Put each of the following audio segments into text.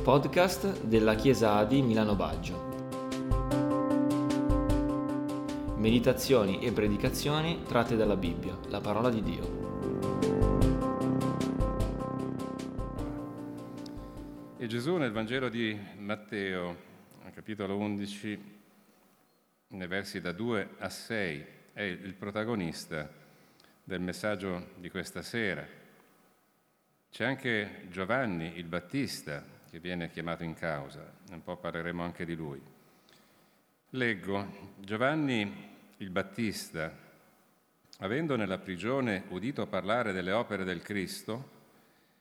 podcast della Chiesa Adi Milano Baggio. Meditazioni e predicazioni tratte dalla Bibbia, la parola di Dio. E Gesù nel Vangelo di Matteo, capitolo 11, nei versi da 2 a 6, è il protagonista del messaggio di questa sera. C'è anche Giovanni il Battista che viene chiamato in causa, un po' parleremo anche di lui. Leggo, Giovanni il Battista, avendo nella prigione udito parlare delle opere del Cristo,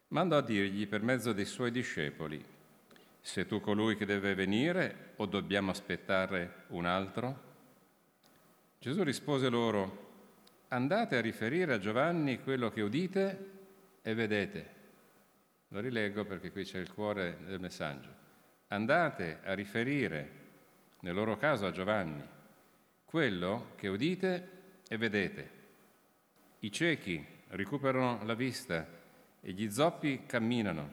mandò a dirgli per mezzo dei suoi discepoli, sei tu colui che deve venire o dobbiamo aspettare un altro? Gesù rispose loro, andate a riferire a Giovanni quello che udite e vedete. Lo rileggo perché qui c'è il cuore del messaggio. Andate a riferire, nel loro caso a Giovanni, quello che udite e vedete. I ciechi recuperano la vista e gli zoppi camminano,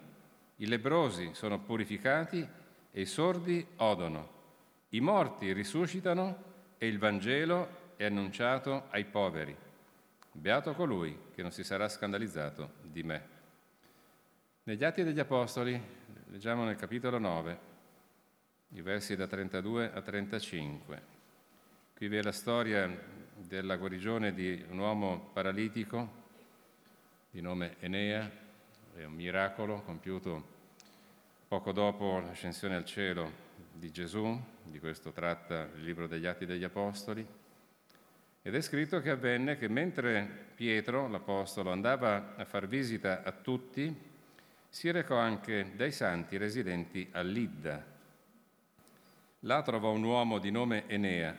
i lebrosi sono purificati e i sordi odono, i morti risuscitano e il Vangelo è annunciato ai poveri. Beato colui che non si sarà scandalizzato di me. Negli Atti degli Apostoli, leggiamo nel capitolo 9, i versi da 32 a 35. Qui vi è la storia della guarigione di un uomo paralitico di nome Enea, è un miracolo compiuto poco dopo l'ascensione al cielo di Gesù, di questo tratta il libro degli Atti degli Apostoli, ed è scritto che avvenne che mentre Pietro, l'Apostolo, andava a far visita a tutti, si recò anche dai santi residenti a Lidda. Là trovò un uomo di nome Enea,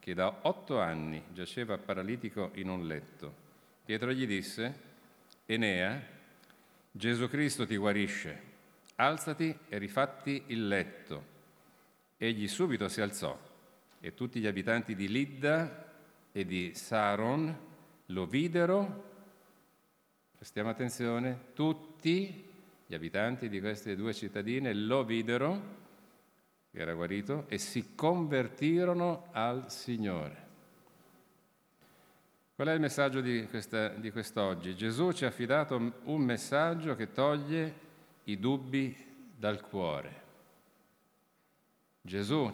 che da otto anni giaceva paralitico in un letto. Pietro gli disse, Enea, Gesù Cristo ti guarisce, alzati e rifatti il letto. Egli subito si alzò e tutti gli abitanti di Lidda e di Saron lo videro, prestiamo attenzione, tutti gli abitanti di queste due cittadine lo videro, che era guarito, e si convertirono al Signore. Qual è il messaggio di, questa, di quest'oggi? Gesù ci ha affidato un messaggio che toglie i dubbi dal cuore. Gesù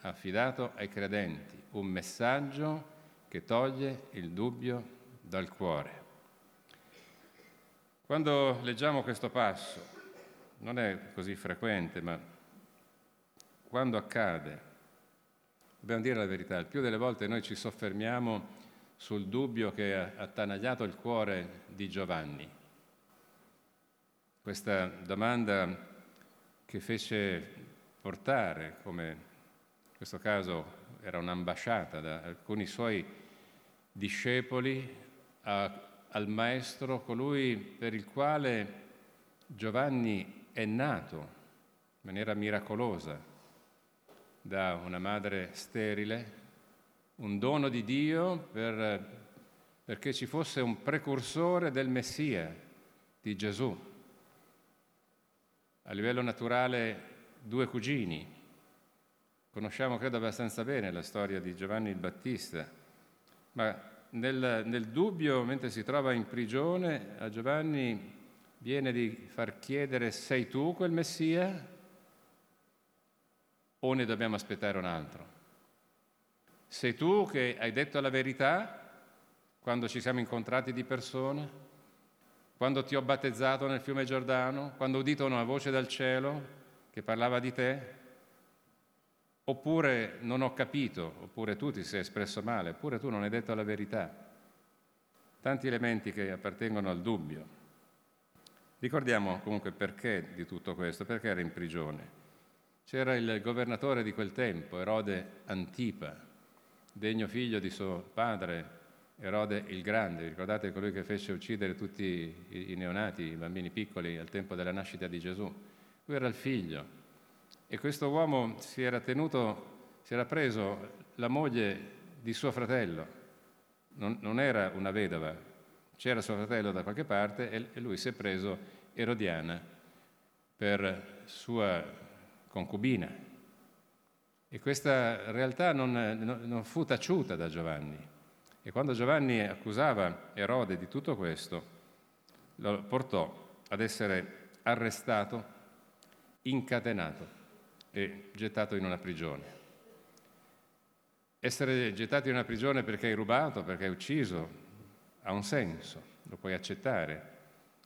ha affidato ai credenti un messaggio che toglie il dubbio dal cuore. Quando leggiamo questo passo, non è così frequente, ma quando accade, dobbiamo dire la verità, il più delle volte noi ci soffermiamo sul dubbio che ha attanagliato il cuore di Giovanni. Questa domanda che fece portare, come in questo caso era un'ambasciata da alcuni suoi discepoli, a al Maestro, colui per il quale Giovanni è nato in maniera miracolosa da una madre sterile, un dono di Dio per, perché ci fosse un precursore del Messia, di Gesù. A livello naturale due cugini. Conosciamo, credo, abbastanza bene la storia di Giovanni il Battista, ma nel, nel dubbio, mentre si trova in prigione, a Giovanni viene di far chiedere sei tu quel Messia o ne dobbiamo aspettare un altro? Sei tu che hai detto la verità quando ci siamo incontrati di persona, quando ti ho battezzato nel fiume Giordano, quando ho udito una voce dal cielo che parlava di te? Oppure non ho capito, oppure tu ti sei espresso male, oppure tu non hai detto la verità. Tanti elementi che appartengono al dubbio. Ricordiamo comunque perché di tutto questo, perché era in prigione. C'era il governatore di quel tempo, Erode Antipa, degno figlio di suo padre, Erode il Grande, ricordate colui che fece uccidere tutti i neonati, i bambini piccoli al tempo della nascita di Gesù. Lui era il figlio e questo uomo si era tenuto, si era preso la moglie di suo fratello, non, non era una vedova, c'era suo fratello da qualche parte e lui si è preso Erodiana, per sua concubina. E questa realtà non, non fu taciuta da Giovanni. E quando Giovanni accusava Erode di tutto questo, lo portò ad essere arrestato, incatenato e gettato in una prigione. Essere gettato in una prigione perché hai rubato, perché hai ucciso, ha un senso, lo puoi accettare,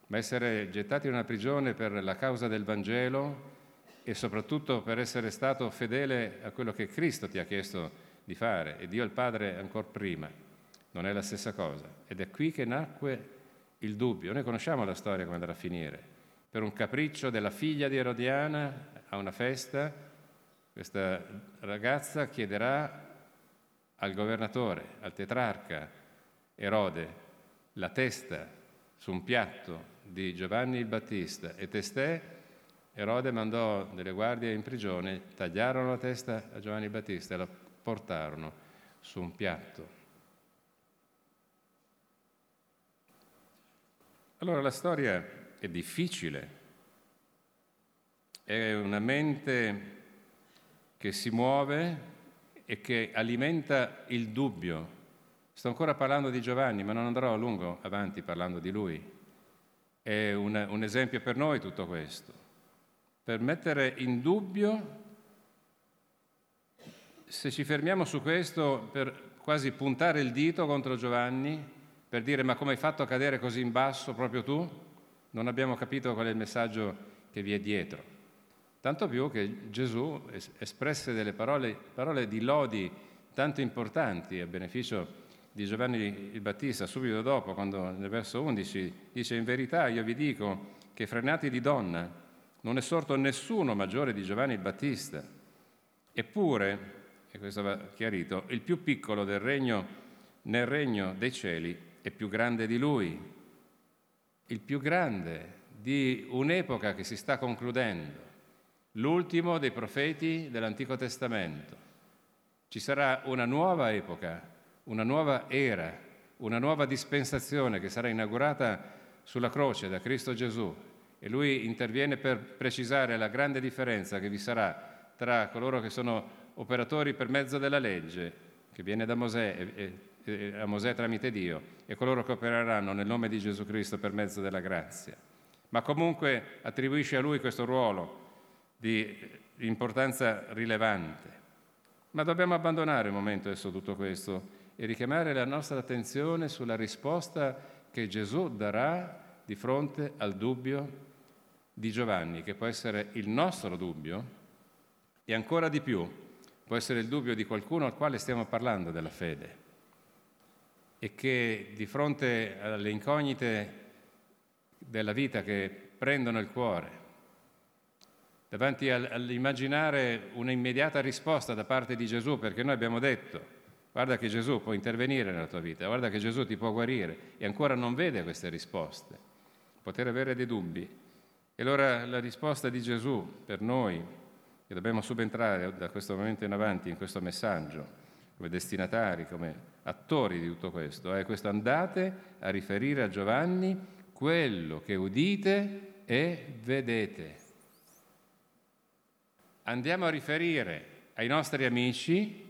ma essere gettati in una prigione per la causa del Vangelo e soprattutto per essere stato fedele a quello che Cristo ti ha chiesto di fare e Dio il Padre ancora prima, non è la stessa cosa. Ed è qui che nacque il dubbio. Noi conosciamo la storia come andrà a finire. Per un capriccio della figlia di Erodiana a una festa, questa ragazza chiederà al governatore, al tetrarca Erode, la testa su un piatto di Giovanni il Battista e testè, Erode mandò delle guardie in prigione, tagliarono la testa a Giovanni il Battista e la portarono su un piatto. Allora la storia è difficile, è una mente che si muove e che alimenta il dubbio Sto ancora parlando di Giovanni, ma non andrò a lungo avanti parlando di lui. È un, un esempio per noi tutto questo. Per mettere in dubbio, se ci fermiamo su questo, per quasi puntare il dito contro Giovanni, per dire ma come hai fatto a cadere così in basso proprio tu? Non abbiamo capito qual è il messaggio che vi è dietro. Tanto più che Gesù espresse delle parole, parole di lodi tanto importanti a beneficio di Giovanni il Battista, subito dopo, quando nel verso 11 dice in verità io vi dico che fra i nati di donna non è sorto nessuno maggiore di Giovanni il Battista. Eppure, e questo va chiarito, il più piccolo del regno, nel regno dei cieli è più grande di lui, il più grande di un'epoca che si sta concludendo, l'ultimo dei profeti dell'Antico Testamento. Ci sarà una nuova epoca una nuova era, una nuova dispensazione che sarà inaugurata sulla croce da Cristo Gesù e lui interviene per precisare la grande differenza che vi sarà tra coloro che sono operatori per mezzo della legge, che viene da Mosè e, e, a Mosè tramite Dio, e coloro che opereranno nel nome di Gesù Cristo per mezzo della grazia. Ma comunque attribuisce a lui questo ruolo di importanza rilevante. Ma dobbiamo abbandonare un momento adesso tutto questo e richiamare la nostra attenzione sulla risposta che Gesù darà di fronte al dubbio di Giovanni, che può essere il nostro dubbio e ancora di più può essere il dubbio di qualcuno al quale stiamo parlando della fede e che di fronte alle incognite della vita che prendono il cuore, davanti all'immaginare un'immediata risposta da parte di Gesù, perché noi abbiamo detto Guarda che Gesù può intervenire nella tua vita, guarda che Gesù ti può guarire e ancora non vede queste risposte. Poter avere dei dubbi. E allora la risposta di Gesù per noi, che dobbiamo subentrare da questo momento in avanti in questo messaggio, come destinatari, come attori di tutto questo, è questo andate a riferire a Giovanni quello che udite e vedete. Andiamo a riferire ai nostri amici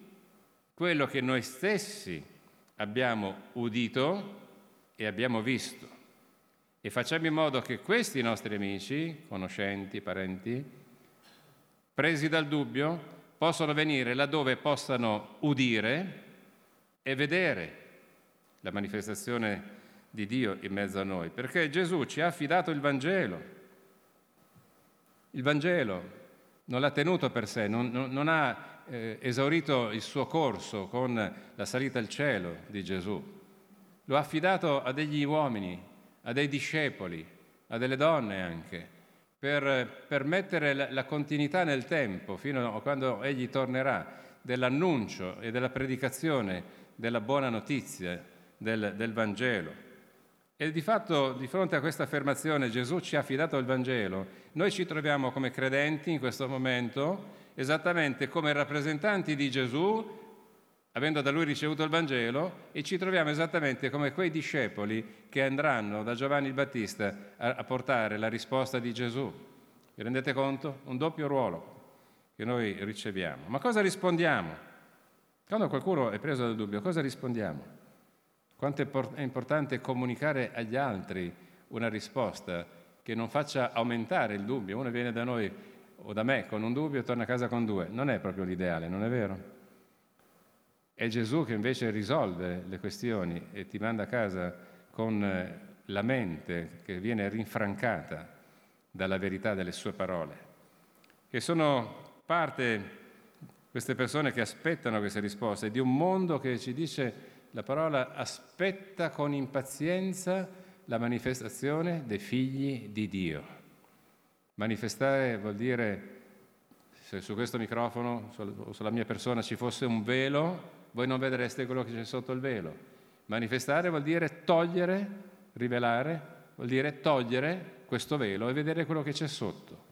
quello che noi stessi abbiamo udito e abbiamo visto e facciamo in modo che questi nostri amici, conoscenti, parenti, presi dal dubbio, possano venire laddove possano udire e vedere la manifestazione di Dio in mezzo a noi, perché Gesù ci ha affidato il Vangelo. Il Vangelo non l'ha tenuto per sé, non, non, non ha eh, esaurito il suo corso con la salita al cielo di Gesù, lo ha affidato a degli uomini, a dei discepoli, a delle donne anche, per permettere la, la continuità nel tempo, fino a quando egli tornerà, dell'annuncio e della predicazione della buona notizia del, del Vangelo. E di fatto, di fronte a questa affermazione, Gesù ci ha affidato il Vangelo, noi ci troviamo come credenti in questo momento esattamente come rappresentanti di Gesù, avendo da lui ricevuto il Vangelo, e ci troviamo esattamente come quei discepoli che andranno da Giovanni il Battista a, portare la risposta di Gesù, Vi rendete conto? Un doppio ruolo che noi riceviamo. Ma cosa rispondiamo? Quando qualcuno è preso dal dubbio, cosa rispondiamo? Quanto è importante comunicare agli altri una risposta che non faccia aumentare il dubbio. Uno viene da noi o da me con un dubbio e torna a casa con due. Non è proprio l'ideale, non è vero? È Gesù che invece risolve le questioni e ti manda a casa con eh, la mente che viene rinfrancata dalla verità delle sue parole, che sono parte, queste persone che aspettano queste risposte, di un mondo che ci dice la parola aspetta con impazienza la manifestazione dei figli di Dio. Manifestare vuol dire, se su questo microfono o sulla mia persona ci fosse un velo, voi non vedreste quello che c'è sotto il velo. Manifestare vuol dire togliere, rivelare, vuol dire togliere questo velo e vedere quello che c'è sotto,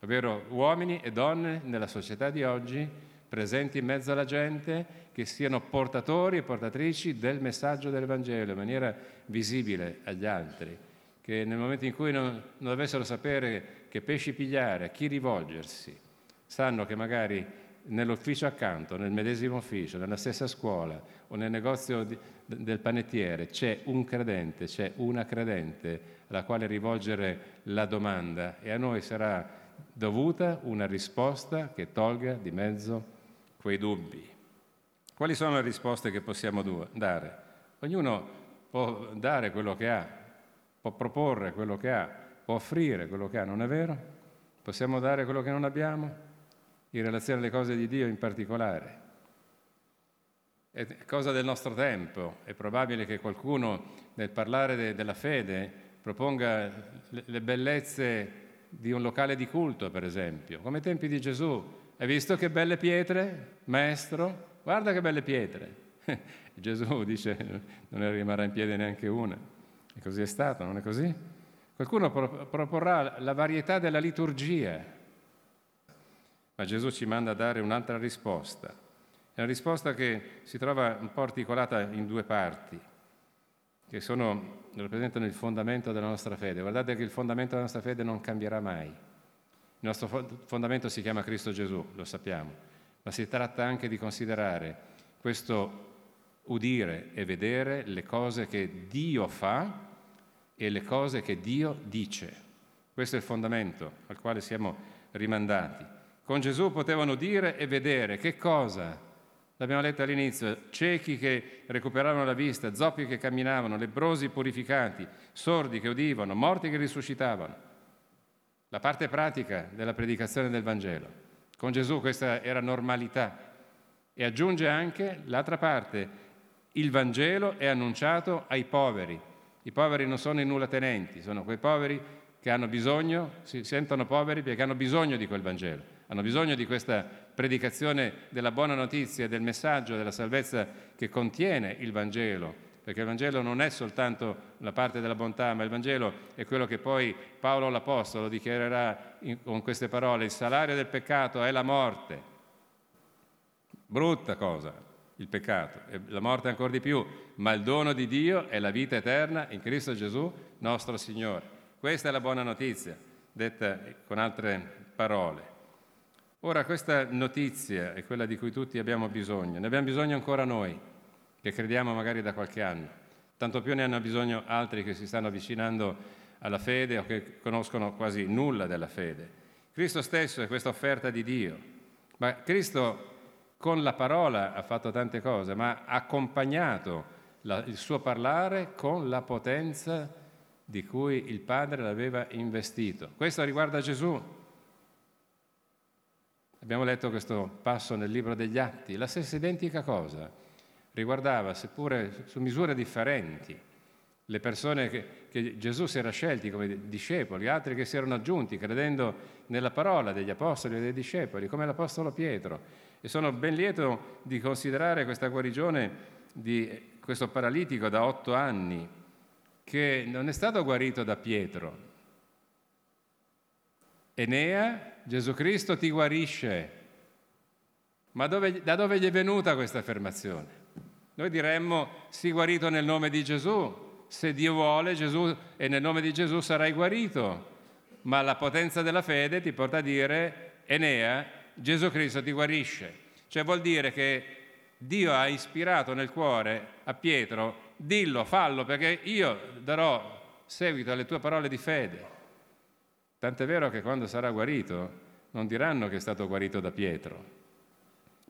ovvero uomini e donne nella società di oggi presenti in mezzo alla gente che siano portatori e portatrici del messaggio del Vangelo in maniera visibile agli altri, che nel momento in cui non, non dovessero sapere che pesci pigliare, a chi rivolgersi, sanno che magari nell'ufficio accanto, nel medesimo ufficio, nella stessa scuola o nel negozio di, del panettiere c'è un credente, c'è una credente alla quale rivolgere la domanda e a noi sarà dovuta una risposta che tolga di mezzo quei dubbi. Quali sono le risposte che possiamo dare? Ognuno può dare quello che ha, può proporre quello che ha, può offrire quello che ha, non è vero? Possiamo dare quello che non abbiamo? in relazione alle cose di Dio in particolare. È cosa del nostro tempo. È probabile che qualcuno nel parlare de- della fede proponga le-, le bellezze di un locale di culto, per esempio, come ai tempi di Gesù. Hai visto che belle pietre, maestro? Guarda che belle pietre. Gesù dice non ne rimarrà in piedi neanche una. E così è stato, non è così? Qualcuno pro- proporrà la varietà della liturgia, ma Gesù ci manda a dare un'altra risposta. È una risposta che si trova un po' articolata in due parti, che sono, rappresentano il fondamento della nostra fede. Guardate che il fondamento della nostra fede non cambierà mai. Il nostro fondamento si chiama Cristo Gesù, lo sappiamo, ma si tratta anche di considerare questo udire e vedere le cose che Dio fa e le cose che Dio dice. Questo è il fondamento al quale siamo rimandati. Con Gesù potevano dire e vedere che cosa? L'abbiamo letto all'inizio, ciechi che recuperavano la vista, zoppi che camminavano, lebrosi purificati, sordi che udivano, morti che risuscitavano. La parte pratica della predicazione del Vangelo. Con Gesù questa era normalità. E aggiunge anche l'altra parte, il Vangelo è annunciato ai poveri. I poveri non sono i nulla tenenti, sono quei poveri che hanno bisogno, si sentono poveri perché hanno bisogno di quel Vangelo hanno bisogno di questa predicazione della buona notizia, del messaggio della salvezza che contiene il Vangelo, perché il Vangelo non è soltanto la parte della bontà, ma il Vangelo è quello che poi Paolo l'Apostolo dichiarerà in, con queste parole, il salario del peccato è la morte. Brutta cosa, il peccato, e la morte ancora di più, ma il dono di Dio è la vita eterna in Cristo Gesù, nostro Signore. Questa è la buona notizia, detta con altre parole. Ora questa notizia è quella di cui tutti abbiamo bisogno, ne abbiamo bisogno ancora noi, che crediamo magari da qualche anno, tanto più ne hanno bisogno altri che si stanno avvicinando alla fede o che conoscono quasi nulla della fede. Cristo stesso è questa offerta di Dio, ma Cristo con la parola ha fatto tante cose, ma ha accompagnato la, il suo parlare con la potenza di cui il Padre l'aveva investito. Questo riguarda Gesù, Abbiamo letto questo passo nel libro degli Atti, la stessa identica cosa, riguardava, seppure su misure differenti, le persone che, che, Gesù si era scelti come discepoli, altri che si erano aggiunti credendo nella parola degli apostoli e dei discepoli, come l'apostolo Pietro. E sono ben lieto di considerare questa guarigione di questo paralitico da otto anni, che non è stato guarito da Pietro. Enea Gesù Cristo ti guarisce. Ma dove, da dove gli è venuta questa affermazione? Noi diremmo, sii guarito nel nome di Gesù. Se Dio vuole, Gesù, e nel nome di Gesù sarai guarito. ma la potenza della fede ti porta a dire, Enea, Gesù Cristo ti guarisce. Cioè vuol dire che Dio ha ispirato nel cuore a Pietro, dillo, fallo, perché io darò seguito alle tue parole di fede. Tant'è vero che quando sarà guarito non diranno che è stato guarito da Pietro,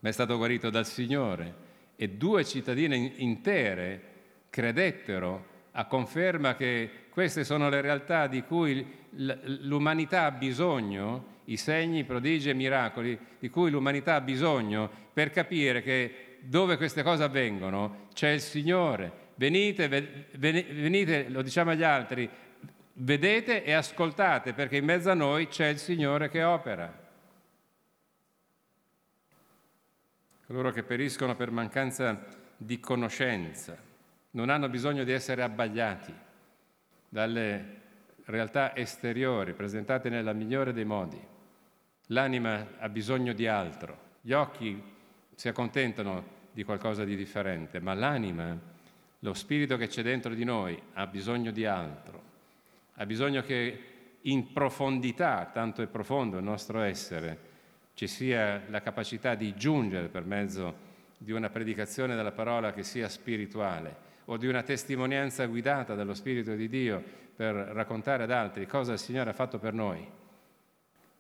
ma è stato guarito dal Signore. E due cittadine intere credettero a conferma che queste sono le realtà di cui l'umanità ha bisogno, i segni, prodigi e miracoli di cui l'umanità ha bisogno per capire che dove queste cose avvengono c'è il Signore. Venite, venite, lo diciamo agli altri, vedete e ascoltate perché in mezzo a noi c'è il Signore che opera. Coloro che periscono per mancanza di conoscenza non hanno bisogno di essere abbagliati dalle realtà esteriori presentate nella migliore dei modi. L'anima ha bisogno di altro, gli occhi si accontentano di qualcosa di differente, ma l'anima, lo spirito che c'è dentro di noi, ha bisogno di altro, ha bisogno che in profondità, tanto è profondo il nostro essere, ci sia la capacità di giungere per mezzo di una predicazione della parola che sia spirituale o di una testimonianza guidata dallo Spirito di Dio per raccontare ad altri cosa il Signore ha fatto per noi.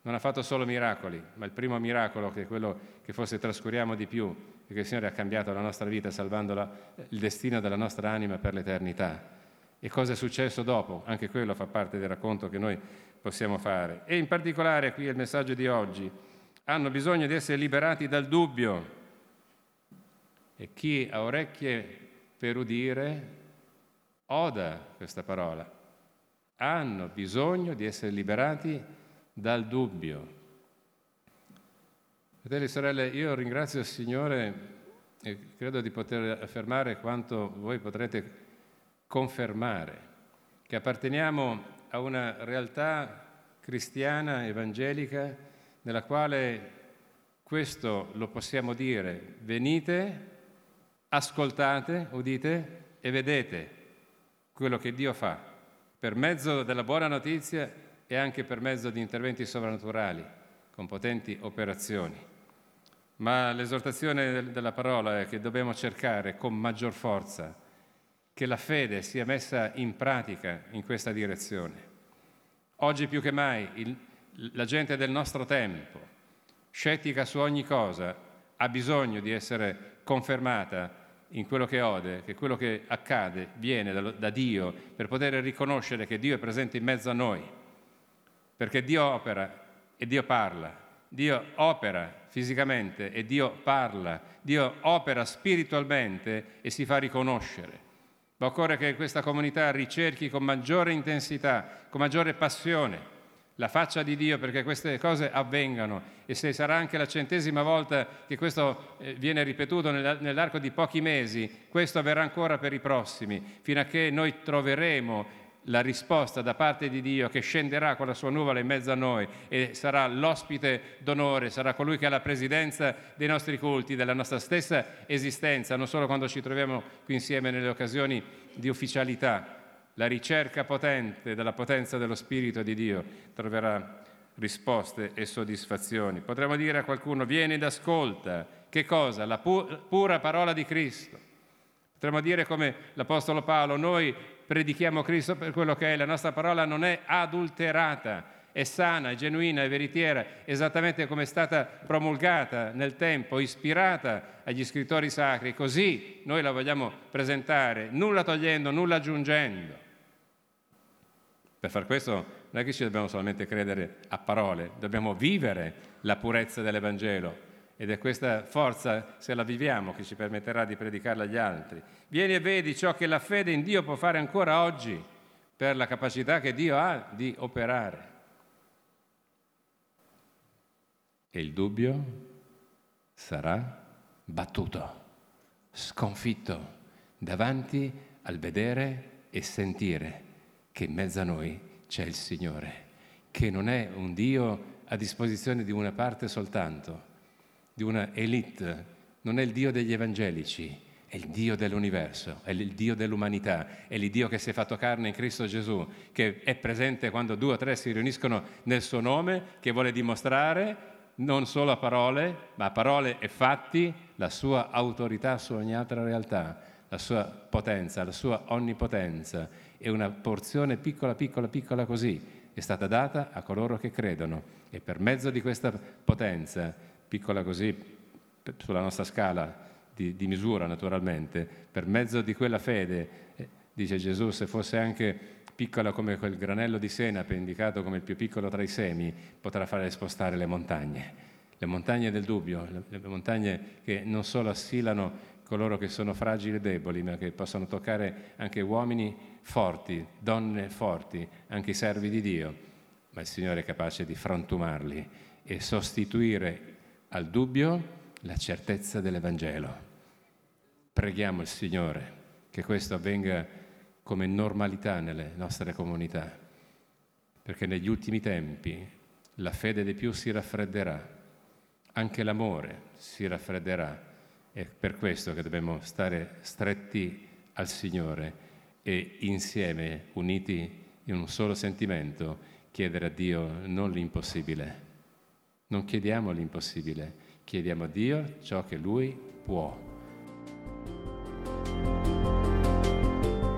Non ha fatto solo miracoli, ma il primo miracolo, che è quello che forse trascuriamo di più, è che il Signore ha cambiato la nostra vita salvando la, il destino della nostra anima per l'eternità. E cosa è successo dopo? Anche quello fa parte del racconto che noi possiamo fare. E in particolare qui è il messaggio di oggi. Hanno bisogno di essere liberati dal dubbio. E chi ha orecchie per udire, oda questa parola. Hanno bisogno di essere liberati dal dubbio. Fratelli e sorelle, io ringrazio il Signore e credo di poter affermare quanto voi potrete confermare, che apparteniamo a una realtà cristiana, evangelica, nella quale questo lo possiamo dire, venite ascoltate, udite e vedete quello che Dio fa per mezzo della buona notizia e anche per mezzo di interventi sovrannaturali con potenti operazioni. Ma l'esortazione della parola è che dobbiamo cercare con maggior forza che la fede sia messa in pratica in questa direzione. Oggi più che mai il, la gente del nostro tempo, scettica su ogni cosa, ha bisogno di essere confermata in quello che ode, che quello che accade viene da, Dio per poter riconoscere che Dio è presente in mezzo a noi, perché Dio opera e Dio parla. Dio opera fisicamente e Dio parla, Dio opera spiritualmente e si fa riconoscere. Ma occorre che questa comunità ricerchi con maggiore intensità, con maggiore passione la faccia di Dio perché queste cose avvengano. E se sarà anche la centesima volta che questo eh, viene ripetuto nell'arco di pochi mesi, questo avverrà ancora per i prossimi, fino a che noi troveremo la risposta da parte di Dio che scenderà con la sua nuvola in mezzo a noi e sarà l'ospite d'onore, sarà colui che ha la presidenza dei nostri culti, della nostra stessa esistenza, non solo quando ci troviamo qui insieme nelle occasioni di ufficialità, la ricerca potente della potenza dello Spirito di Dio troverà risposte e soddisfazioni. Potremmo dire a qualcuno, vieni ed ascolta, che cosa? La pu- pura parola di Cristo. Potremmo dire come l'Apostolo Paolo, noi predichiamo Cristo per quello che è, la nostra parola non è adulterata, è sana, è genuina, è veritiera, esattamente come è stata promulgata nel tempo, ispirata agli scrittori sacri, così noi la vogliamo presentare, nulla togliendo, nulla aggiungendo. Per far questo non è che ci dobbiamo solamente credere a parole, dobbiamo vivere la purezza dell'Evangelo ed è questa forza, se la viviamo, che ci permetterà di predicarla agli altri. Vieni e vedi ciò che la fede in Dio può fare ancora oggi per la capacità che Dio ha di operare. E il dubbio sarà battuto, sconfitto davanti al vedere e sentire che in mezzo a noi c'è il Signore, che non è un Dio a disposizione di una parte soltanto, di una elite, non è il Dio degli evangelici, è il Dio dell'universo, è il Dio dell'umanità, è il Dio che si è fatto carne in Cristo Gesù, che è presente quando due o tre si riuniscono nel suo nome, che vuole dimostrare non solo a parole, ma a parole e fatti la sua autorità su ogni altra realtà, la sua potenza, la sua onnipotenza. E una porzione piccola, piccola, piccola così è stata data a coloro che credono. E per mezzo di questa potenza, piccola così sulla nostra scala di, di misura naturalmente, per mezzo di quella fede, eh, dice Gesù, se fosse anche piccola come quel granello di senape indicato come il più piccolo tra i semi, potrà fare spostare le montagne. Le montagne del dubbio, le, montagne che non solo assilano coloro che sono fragili e deboli, ma che possono toccare anche uomini forti, donne forti, anche i servi di Dio. Ma il Signore è capace di frantumarli e sostituire al dubbio la certezza dell'Evangelo. Preghiamo il Signore che questo avvenga come normalità nelle nostre comunità, perché negli ultimi tempi la fede dei più si raffredderà, anche l'amore si raffredderà. È per questo che dobbiamo stare stretti al Signore e insieme, uniti in un solo sentimento, chiedere a Dio non l'impossibile. Non chiediamo l'impossibile, Chiediamo a Dio ciò che Lui può.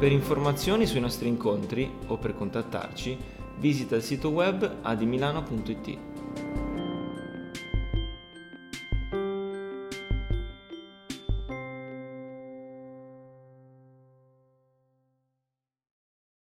Per informazioni sui nostri incontri o per contattarci, visita il sito web adimilano.it.